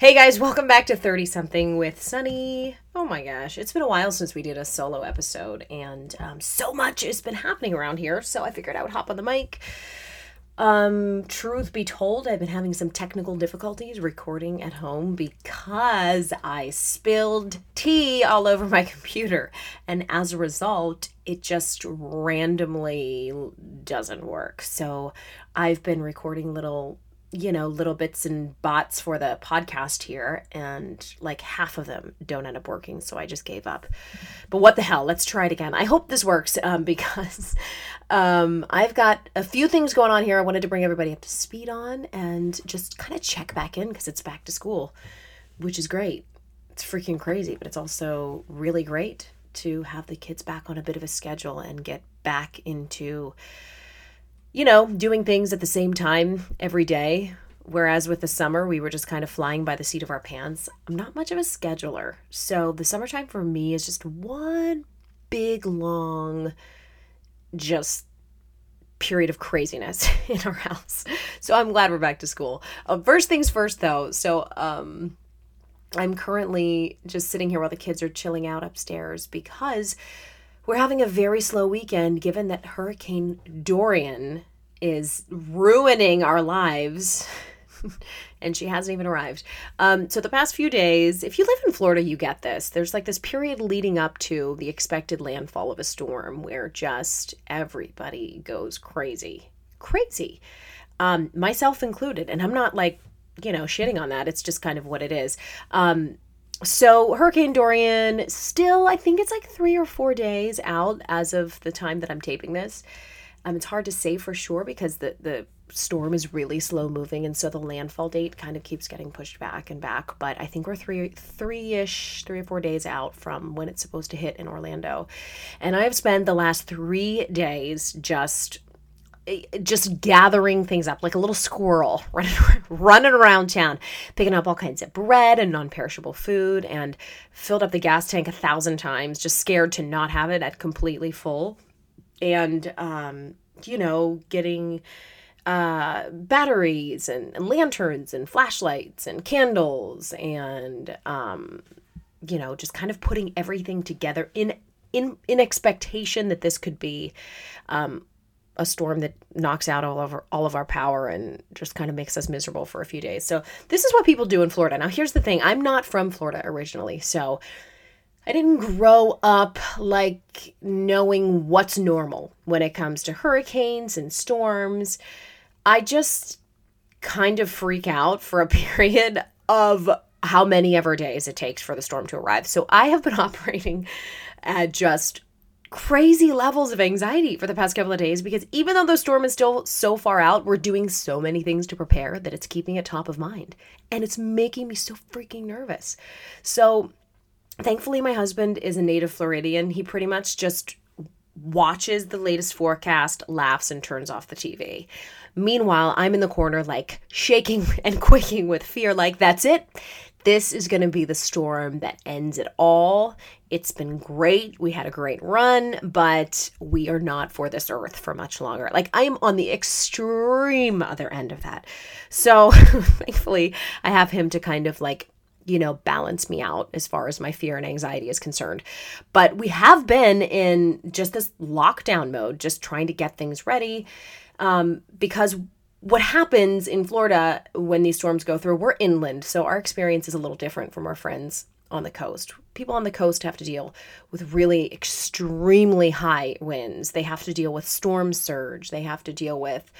Hey guys, welcome back to 30 something with Sonni. Oh my gosh, it's been a while since we did a solo episode, and um, so much has been happening around here, so I figured I would hop on the mic. Um, truth be told, I've been having some technical difficulties recording at home because I spilled tea all over my computer, and as a result, it just randomly doesn't work. So I've been recording little you know, little bits and bots for the podcast here, and like half of them don't end up working, so I just gave up. But what the hell? Let's try it again. I hope this works um, because um, I've got a few things going on here. I wanted to bring everybody up to speed on and just kind of check back in because it's back to school, which is great. It's freaking crazy, but it's also really great to have the kids back on a bit of a schedule and get back into you know, doing things at the same time every day. Whereas with the summer, we were just kind of flying by the seat of our pants. I'm not much of a scheduler. So the summertime for me is just one big, long, just period of craziness in our house. So I'm glad we're back to school. Uh, first things first, though. So, um, I'm currently just sitting here while the kids are chilling out upstairs because we're having a very slow weekend given that Hurricane Dorian is ruining our lives. and she hasn't even arrived. Um, so the past few days, if you live in Florida, you get this. There's like this period leading up to the expected landfall of a storm where just everybody goes crazy, crazy, um, myself included. And I'm not like you know shitting on that. It's just kind of what it is. Um, so Hurricane Dorian still I think it's like 3 or 4 days out as of the time that I'm taping this. Um, it's hard to say for sure because the the storm is really slow moving and so the landfall date kind of keeps getting pushed back and back but i think we're three three-ish three or four days out from when it's supposed to hit in orlando and i've spent the last three days just just gathering things up like a little squirrel running, running around town picking up all kinds of bread and non-perishable food and filled up the gas tank a thousand times just scared to not have it at completely full. And um, you know getting uh, batteries and, and, lanterns and flashlights and candles and um, you know just kind of putting everything together in in in expectation that this could be um, a storm that knocks out all of our, all of our power and just kind of makes us miserable for a few days. So this is what people do in Florida. Now here's the thing, I'm not from Florida originally. So I didn't grow up like knowing what's normal when it comes to hurricanes and storms. I just kind of freak out for a period of how many ever days it takes for the storm to arrive. So I have been operating at just crazy levels of anxiety for the past couple of days because even though the storm is still so far out, we're doing so many things to prepare that it's keeping it top of mind. And it's making me so freaking nervous. So, thankfully, my husband is a native Floridian. He pretty much just watches the latest forecast, laughs, and turns off the TV. Meanwhile, I'm in the corner, like shaking and quaking with fear, like, that's it. This is going to be the storm that ends it all. It's been great. We had a great run, but we are not for this earth for much longer. Like, I am on the extreme other end of that. So, thankfully, I have him to kind of like, you know, balance me out as far as my fear and anxiety is concerned. But we have been in just this lockdown mode, just trying to get things ready. Um, because what happens in Florida when these storms go through, we're inland, so our experience is a little different from our friends on the coast. People on the coast have to deal with really extremely high winds. They have to deal with storm surge. They have to deal with,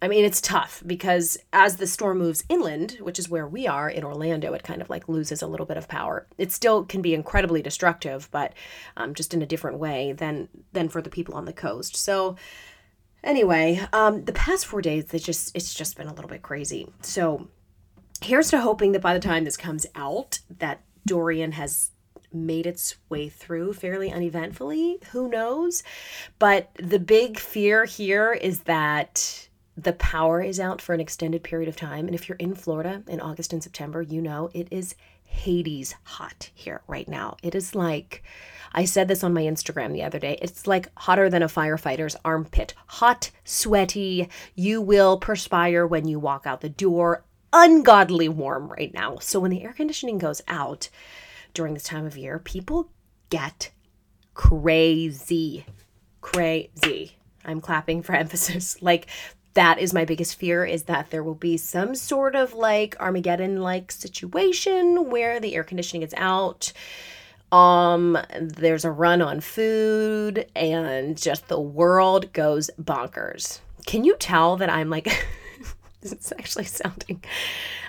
I mean, it's tough because as the storm moves inland, which is where we are in Orlando, it kind of like loses a little bit of power. It still can be incredibly destructive, but um, just in a different way than than for the people on the coast. So. Anyway, um, the past four days, they just it's just been a little bit crazy. So here's to hoping that by the time this comes out, that Dorian has made its way through fairly uneventfully. Who knows? But the big fear here is that the power is out for an extended period of time. And if you're in Florida in August and September, you know it is Hades hot here right now. It is like, I said this on my Instagram the other day, it's like hotter than a firefighter's armpit. Hot, sweaty, you will perspire when you walk out the door ungodly warm right now. So when the air conditioning goes out during this time of year, people get crazy. Crazy. I'm clapping for emphasis. Like that is my biggest fear is that there will be some sort of like Armageddon like situation where the air conditioning is out. Um there's a run on food and just the world goes bonkers. Can you tell that I'm like it's actually sounding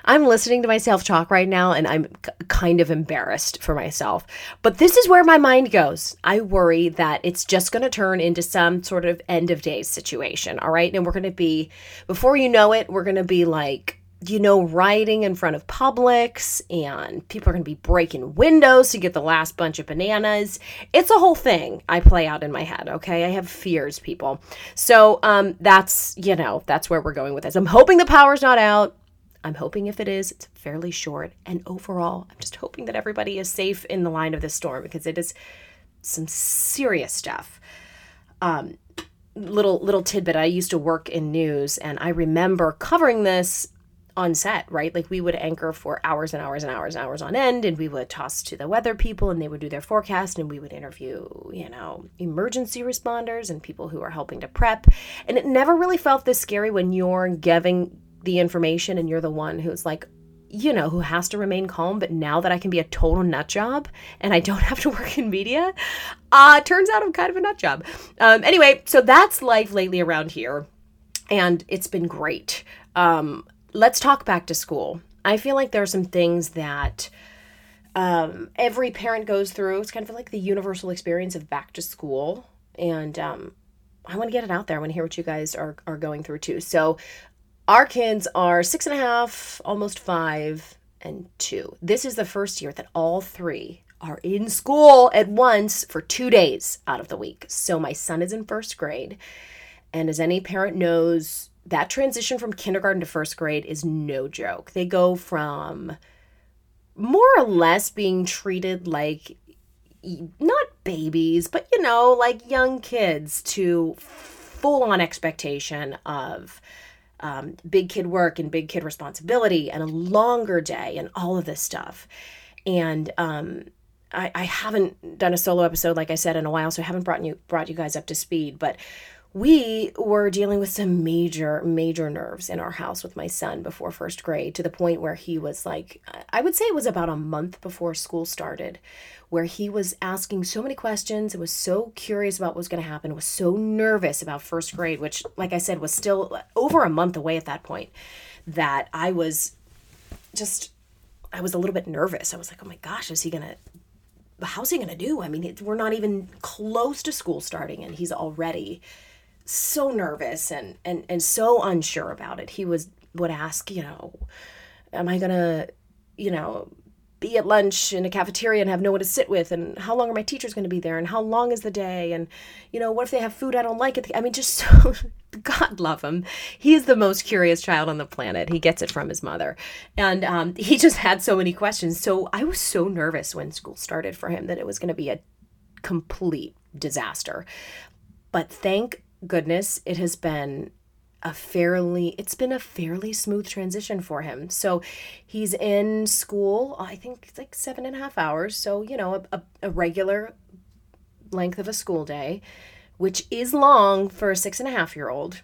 i'm listening to myself talk right now and i'm c- kind of embarrassed for myself. But this is where my mind goes. I worry that it's just going to turn into some sort of end of days situation all right? And we're going to be before you know it we're going to be like you know, riding in front of Publix, and people are going to be breaking windows to get the last bunch of bananas. It's a whole thing I play out in my head, okay? I have fears, people. So, um, that's, you know, that's where we're going with this. I'm hoping the power's not out. I'm hoping if it is, it's fairly short. And overall, I'm just hoping that everybody is safe in the line of this storm because it is some serious stuff. Um, little little tidbit i used to work in news and i remember covering this on set, right? Like we would anchor for hours and hours and hours and hours on end, and we would toss to the weather people, and they would do their forecast, and we would interview, you know, emergency responders and people who are helping to prep. And it never really felt this scary when you're giving the information and you're the one who's like, you know, who has to remain calm. But now that I can be a total nut job and I don't have to work in media, uh, turns out I'm kind of a nut job. Um, anyway, so that's life lately around here. And it's been great. Um, let's talk back to school. I feel like there are some things that um, every parent goes through. It's kind of like the universal experience of back to school. And um, I want to get it out there. I want to hear what you guys are, are going through too. So, our kids are six and a half, almost five, and two. This is the first year that all three are in school at once for two days out of the week. So, my son is in first grade. And as any parent knows, that transition from kindergarten to first grade is no joke. They go from more or less being treated like not babies, but you know, like young kids to full on expectation of um, big kid work and big kid responsibility and a longer day and all of this stuff. And um, I, I haven't done a solo episode, like I said, in a while, so I haven't brought you brought you guys up to speed. But we were dealing with some major, major nerves in our house with my son before first grade to the point where he was like, I would say it was about a month before school started, where he was asking so many questions and was so curious about what was going to happen, was so nervous about first grade, which, like I said, was still uh, over a month away at that point, that I was just, I was a little bit nervous. I was like, oh my gosh, is he going to how's he going to do? I mean, we're not even close to school starting and he's already so nervous and and and so unsure about it. He was would ask, you know, am I gonna, you know, be at lunch in a cafeteria and have no one to sit with? And how long are my teachers going to be there? And how long is the day? And you know what if they have food i don't like it i mean just so god love him. He is the most curious child on the planet. He gets it from his mother. And um, he just had so many questions. So i was so nervous when school started for him that it was going to be a complete disaster. But thank goodness, it has been a fairly it's been a fairly smooth transition for him. So he's in school i think it's like seven and a half hours. So you know a, a, regular length of a school day which is long for a six and a half year old.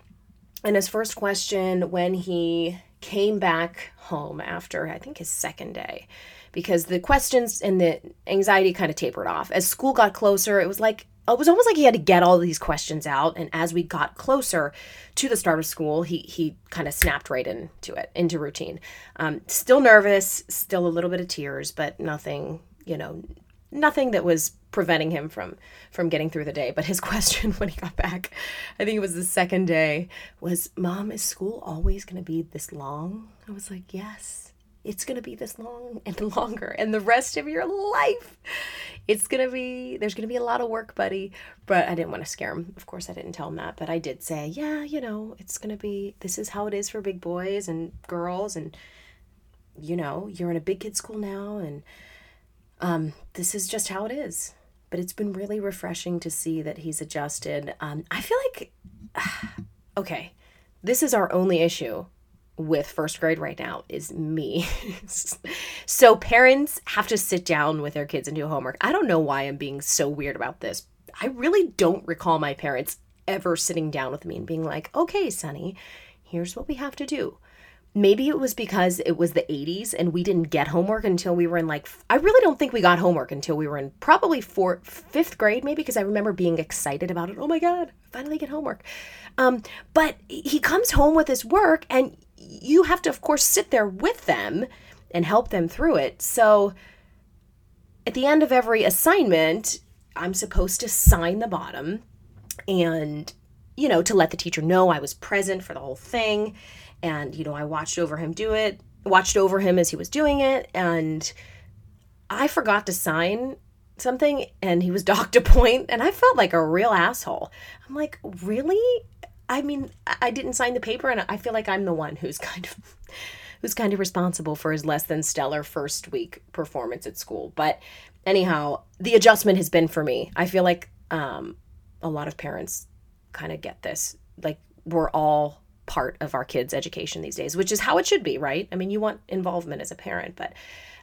And his first question when he came back home after i think his second day because the questions and the anxiety kind of tapered off. As school got closer it was like it was almost like he had to get all these questions out. And as we got closer to the start of school he he kind of snapped right into it into routine. Um, still nervous still a little bit of tears but nothing you know nothing that was preventing him from from getting through the day. But his question when he got back i think it was the second day was mom is school always going to be this long? I was like yes it's going to be this long and longer and the rest of your life it's going to be there's going to be a lot of work buddy. But i didn't want to scare him of course i didn't tell him that but i did say yeah you know it's going to be this is how it is for big boys and girls and you know you're in a big kid school now and um, this is just how it is. But it's been really refreshing to see that he's adjusted. Um, i feel like okay this is our only issue with first grade right now is me. so parents have to sit down with their kids and do homework. I don't know why I'm being so weird about this. I really don't recall my parents ever sitting down with me and being like, okay, Sonni, here's what we have to do. Maybe it was because it was the 80s and we didn't get homework until we were in like, I really don't think we got homework until we were in probably fourth, fifth grade, maybe, because I remember being excited about it. Oh my God, finally get homework. Um, but he comes home with his work and you have to, of course, sit there with them and help them through it. So at the end of every assignment, I'm supposed to sign the bottom and, you know, to let the teacher know I was present for the whole thing. And, you know, I watched over him do it, watched over him as he was doing it. And I forgot to sign something and he was docked a point and I felt like a real asshole. I'm like, really? I mean, I didn't sign the paper, and I feel like I'm the one who's kind of who's kind of responsible for his less than stellar first week performance at school. But anyhow, the adjustment has been for me. I feel like um, a lot of parents kind of get this. Like we're all part of our kids' education these days, which is how it should be, right? I mean, you want involvement as a parent, but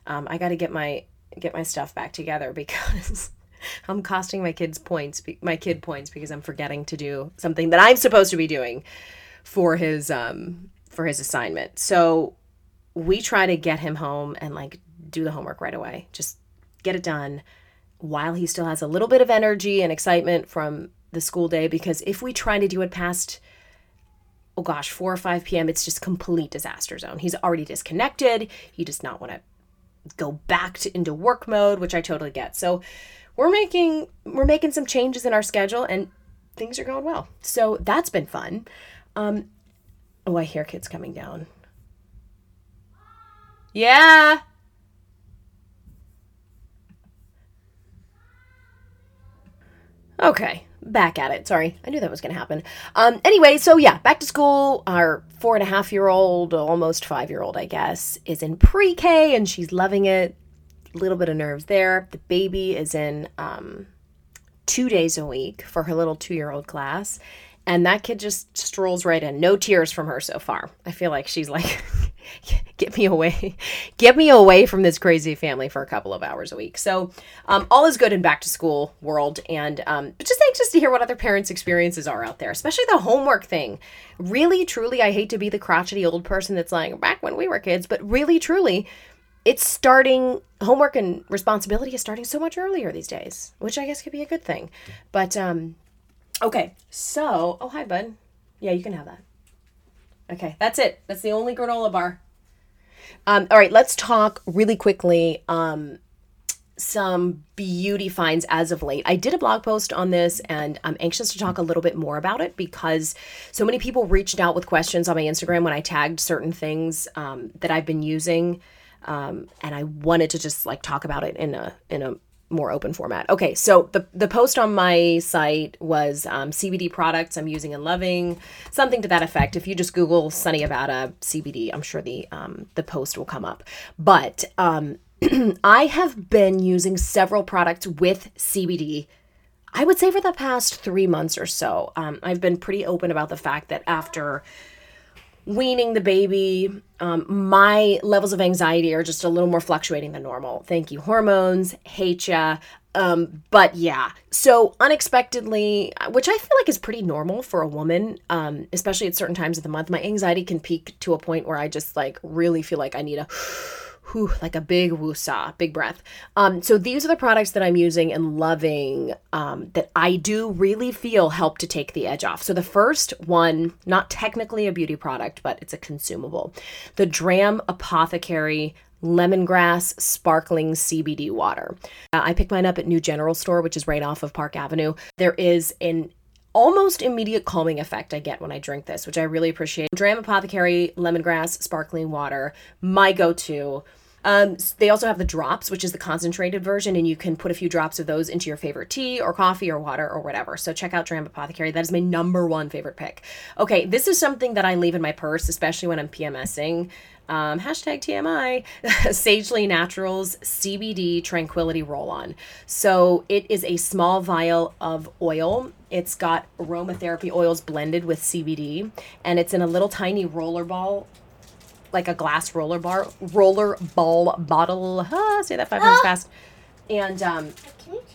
um, I got to get my get my stuff back together because I'm costing my kids points, my kid points because I'm forgetting to do something that I'm supposed to be doing for his um for his assignment. So we try to get him home and like do the homework right away. Just get it done while he still has a little bit of energy and excitement from the school day because if we try to do it past oh gosh 4 or 5 p.m it's just complete disaster zone he's already disconnected he does not want to go back to into work mode which i totally get so we're making we're making some changes in our schedule and things are going well. So that's been fun. Um oh, I hear kids coming down. Yeah. Okay, back at it. Sorry, I knew that was going to happen. Um, anyway, so yeah, back to school. Our four and a half year old, almost five year old, I guess, is in pre K and she's loving it little bit of nerves there. The baby is in um, two days a week for her little two year old class. And that kid just strolls right in. No tears from her so far. I feel like she's like, get me away. Get me away from this crazy family for a couple of hours a week. So, um, all is good in back to school world. And um, just anxious to hear what other parents' experiences are out there, especially the homework thing. Really, truly, I hate to be the crotchety old person that's like, back when we were kids, but really, truly, it's starting homework and responsibility is starting so much earlier these days, which I guess could be a good thing. But um okay, so oh hi bud. Yeah, you can have that. Okay, that's it. That's the only granola bar. Um, all right, let's talk really quickly um, some beauty finds as of late. I did a blog post on this and I'm anxious to talk a little bit more about it because so many people reached out with questions on my Instagram when I tagged certain things um, that I've been using um, and I wanted to just like talk about it in a in a more open format. Okay, so the the post on my site was um, CBD products I'm using and loving, something to that effect. If you just Google Sonni Abatta CBD, I'm sure the um, the post will come up. But um, I have been using several products with CBD. I would say for the past three months or so. Um, I've been pretty open about the fact that after weaning the baby, um, my levels of anxiety are just a little more fluctuating than normal. Thank you, hormones. Hate ya. Um, but yeah, so unexpectedly, which I feel like is pretty normal for a woman, um, especially at certain times of the month, my anxiety can peak to a point where I just like really feel like I need a whew, like a big woosah, big breath. Um, so these are the products that I'm using and loving um, that I do really feel help to take the edge off. So the first one, not technically a beauty product, but it's a consumable, the Dram Apothecary lemongrass sparkling CBD water. Uh, I picked mine up at New General Store, which is right off of Park Avenue. There is an almost immediate calming effect I get when I drink this, which I really appreciate. Dram Apothecary lemongrass sparkling water, my go to. Um, they also have the drops, which is the concentrated version, and you can put a few drops of those into your favorite tea or coffee or water or whatever. So check out Dram Apothecary. That is my number one favorite pick. Okay, this is something that I leave in my purse, especially when I'm PMSing. Um, hashtag TMI, Sagely Naturals CBD Tranquility Roll On. So it is a small vial of oil. It's got aromatherapy oils blended with CBD, and it's in a little tiny roller ball like a glass roller bar, roller ball bottle. Ah, say that five times fast. And um, Can you that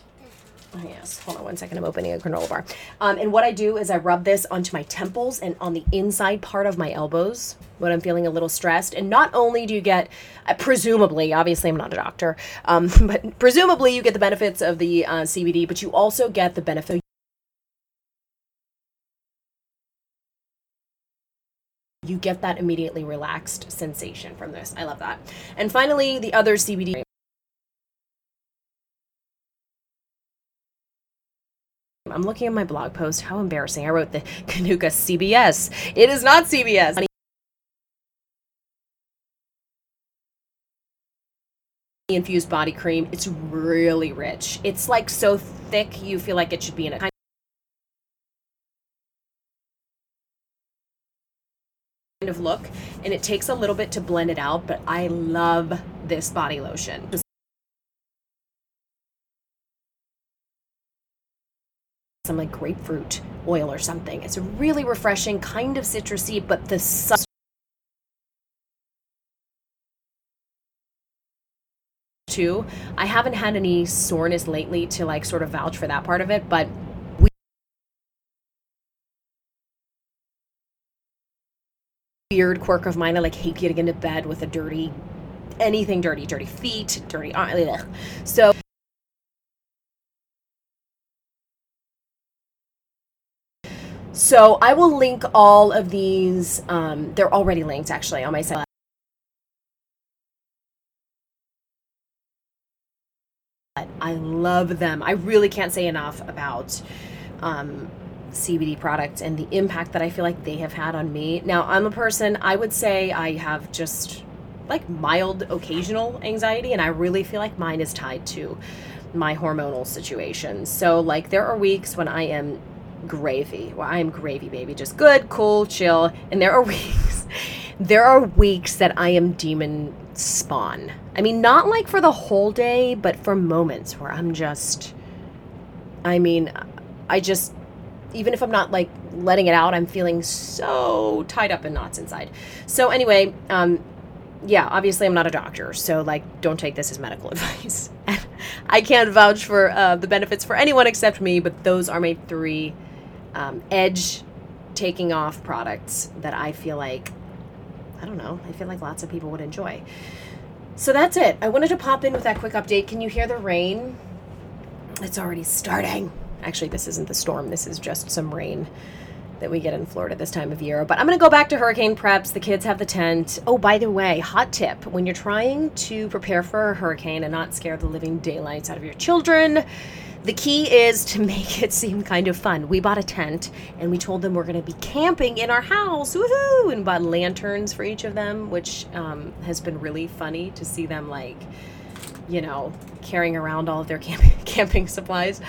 Oh, yes. Hold on one second. I'm opening a granola bar. Um, and what I do is I rub this onto my temples and on the inside part of my elbows when I'm feeling a little stressed. And not only do you get, uh, presumably, obviously I'm not a doctor, um, but presumably you get the benefits of the uh, CBD, but you also get the benefit. You get that immediately relaxed sensation from this. I love that. And finally, the other CBD. I'm looking at my blog post. How embarrassing. I wrote the Kanuka CBS. It is not CBS. Infused body cream. It's really rich. It's like so thick you feel like it should be in a of look and it takes a little bit to blend it out, but I love this body lotion. some like grapefruit oil or something. It's really refreshing, kind of citrusy, but the su- too. I haven't had any soreness lately to like sort of vouch for that part of it, but weird quirk of mine. I like hate getting into bed with a dirty anything dirty, dirty feet, dirty. ugh. So So I will link all of these. Um, they're already linked actually on my site. But I love them. I really can't say enough about um, CBD products and the impact that I feel like they have had on me. Now, I'm a person, I would say I have just like mild occasional anxiety, and I really feel like mine is tied to my hormonal situation. So, like, there are weeks when I am gravy. Well, I am gravy, baby. Just good, cool, chill. And there are weeks, there are weeks that I am demon spawn. I mean, not like for the whole day, but for moments where I'm just, I mean, I just, even if I'm not like letting it out, I'm feeling so tied up in knots inside. So, anyway, um, yeah, obviously I'm not a doctor, so like don't take this as medical advice. I can't vouch for uh, the benefits for anyone except me, but those are my three um, edge taking off products that I feel like I don't know, I feel like lots of people would enjoy. So that's it. I wanted to pop in with that quick update. Can you hear the rain? It's already starting. Actually, this isn't the storm. This is just some rain that we get in Florida this time of year. But I'm going to go back to hurricane preps. The kids have the tent. Oh, by the way, hot tip when you're trying to prepare for a hurricane and not scare the living daylights out of your children, the key is to make it seem kind of fun. We bought a tent and we told them we're going to be camping in our house. Woohoo! And bought lanterns for each of them, which um, has been really funny to see them like you know, carrying around all of their camping, camping supplies.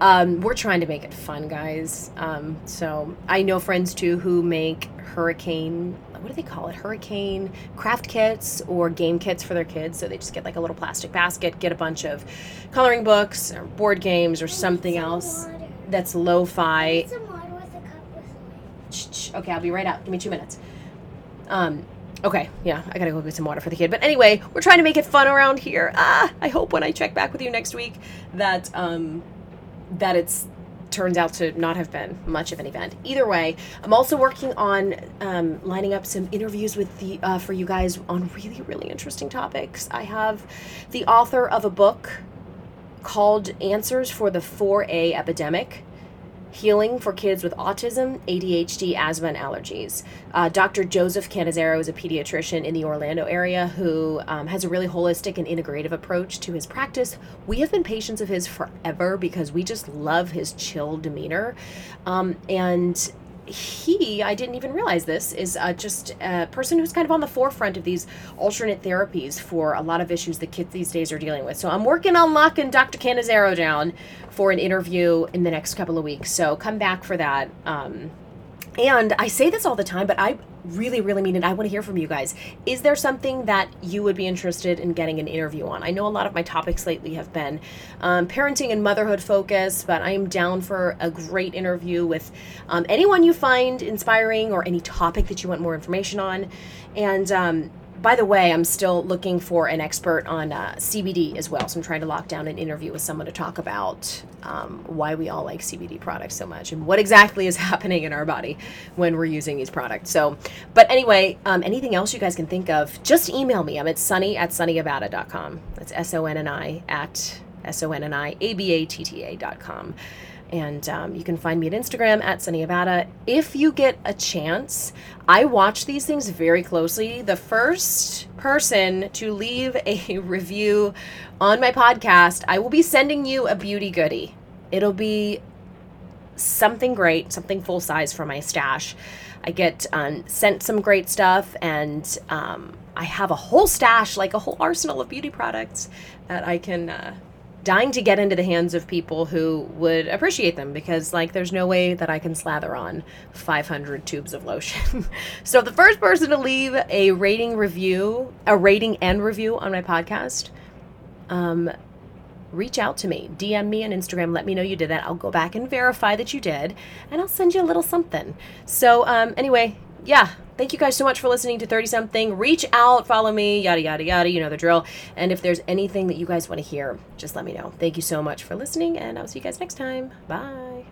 Um, we're trying to make it fun, guys. Um, so I know friends too who make hurricane, what do they call it? Hurricane craft kits or game kits for their kids. So they just get like a little plastic basket, get a bunch of coloring books or board games or something some else water. that's lo-fi. Some water with a cup with me. Shh, shh. Okay, I'll be right out. Give me two minutes. Um, okay, yeah, I gotta go get some water for the kid. But anyway, we're trying to make it fun around here. Ah, I hope when I check back with you next week that um, that it's turns out to not have been much of an event. Either way, I'm also working on um, lining up some interviews with the uh, for you guys on really really interesting topics. I have the author of a book called Answers for the 4A Epidemic Healing for Kids with Autism, ADHD, Asthma, and Allergies. Uh, Dr. Joseph Cannizzaro is a pediatrician in the Orlando area who um, has a really holistic and integrative approach to his practice. We have been patients of his forever because we just love his chill demeanor. Um, and he, I didn't even realize this, is uh, just a person who's kind of on the forefront of these alternate therapies for a lot of issues that kids these days are dealing with. So I'm working on locking Dr. Cannizzaro down for an interview in the next couple of weeks. So come back for that. Um, And I say this all the time, but I really, really mean it. I want to hear from you guys. Is there something that you would be interested in getting an interview on? I know a lot of my topics lately have been um, parenting and motherhood focus, but I am down for a great interview with um, anyone you find inspiring or any topic that you want more information on. And um, by the way, I'm still looking for an expert on uh, CBD as well. So I'm trying to lock down an interview with someone to talk about um, why we all like CBD products so much and what exactly is happening in our body when we're using these products. So, but anyway, um, anything else you guys can think of, just email me. I'm at sonni at sonniabatta.com. That's S O N N I at S O N N I A B A T T A.com. And um, you can find me at Instagram at Sonni Abatta. If you get a chance, I watch these things very closely. The first person to leave a review on my podcast, I will be sending you a beauty goodie. It'll be something great, something full size for my stash. I get um, sent some great stuff, and um, I have a whole stash, like a whole arsenal of beauty products that I can uh, dying to get into the hands of people who would appreciate them because like there's no way that I can slather on 500 tubes of lotion. so the first person to leave a rating review, a rating and review on my podcast, um reach out to me, DM me on Instagram, let me know you did that. I'll go back and verify that you did, and I'll send you a little something. So um anyway, yeah, thank you guys so much for listening to 30 something. Reach out, follow me, yada, yada, yada. You know the drill. And if there's anything that you guys want to hear, just let me know. Thank you so much for listening, and I'll see you guys next time. Bye.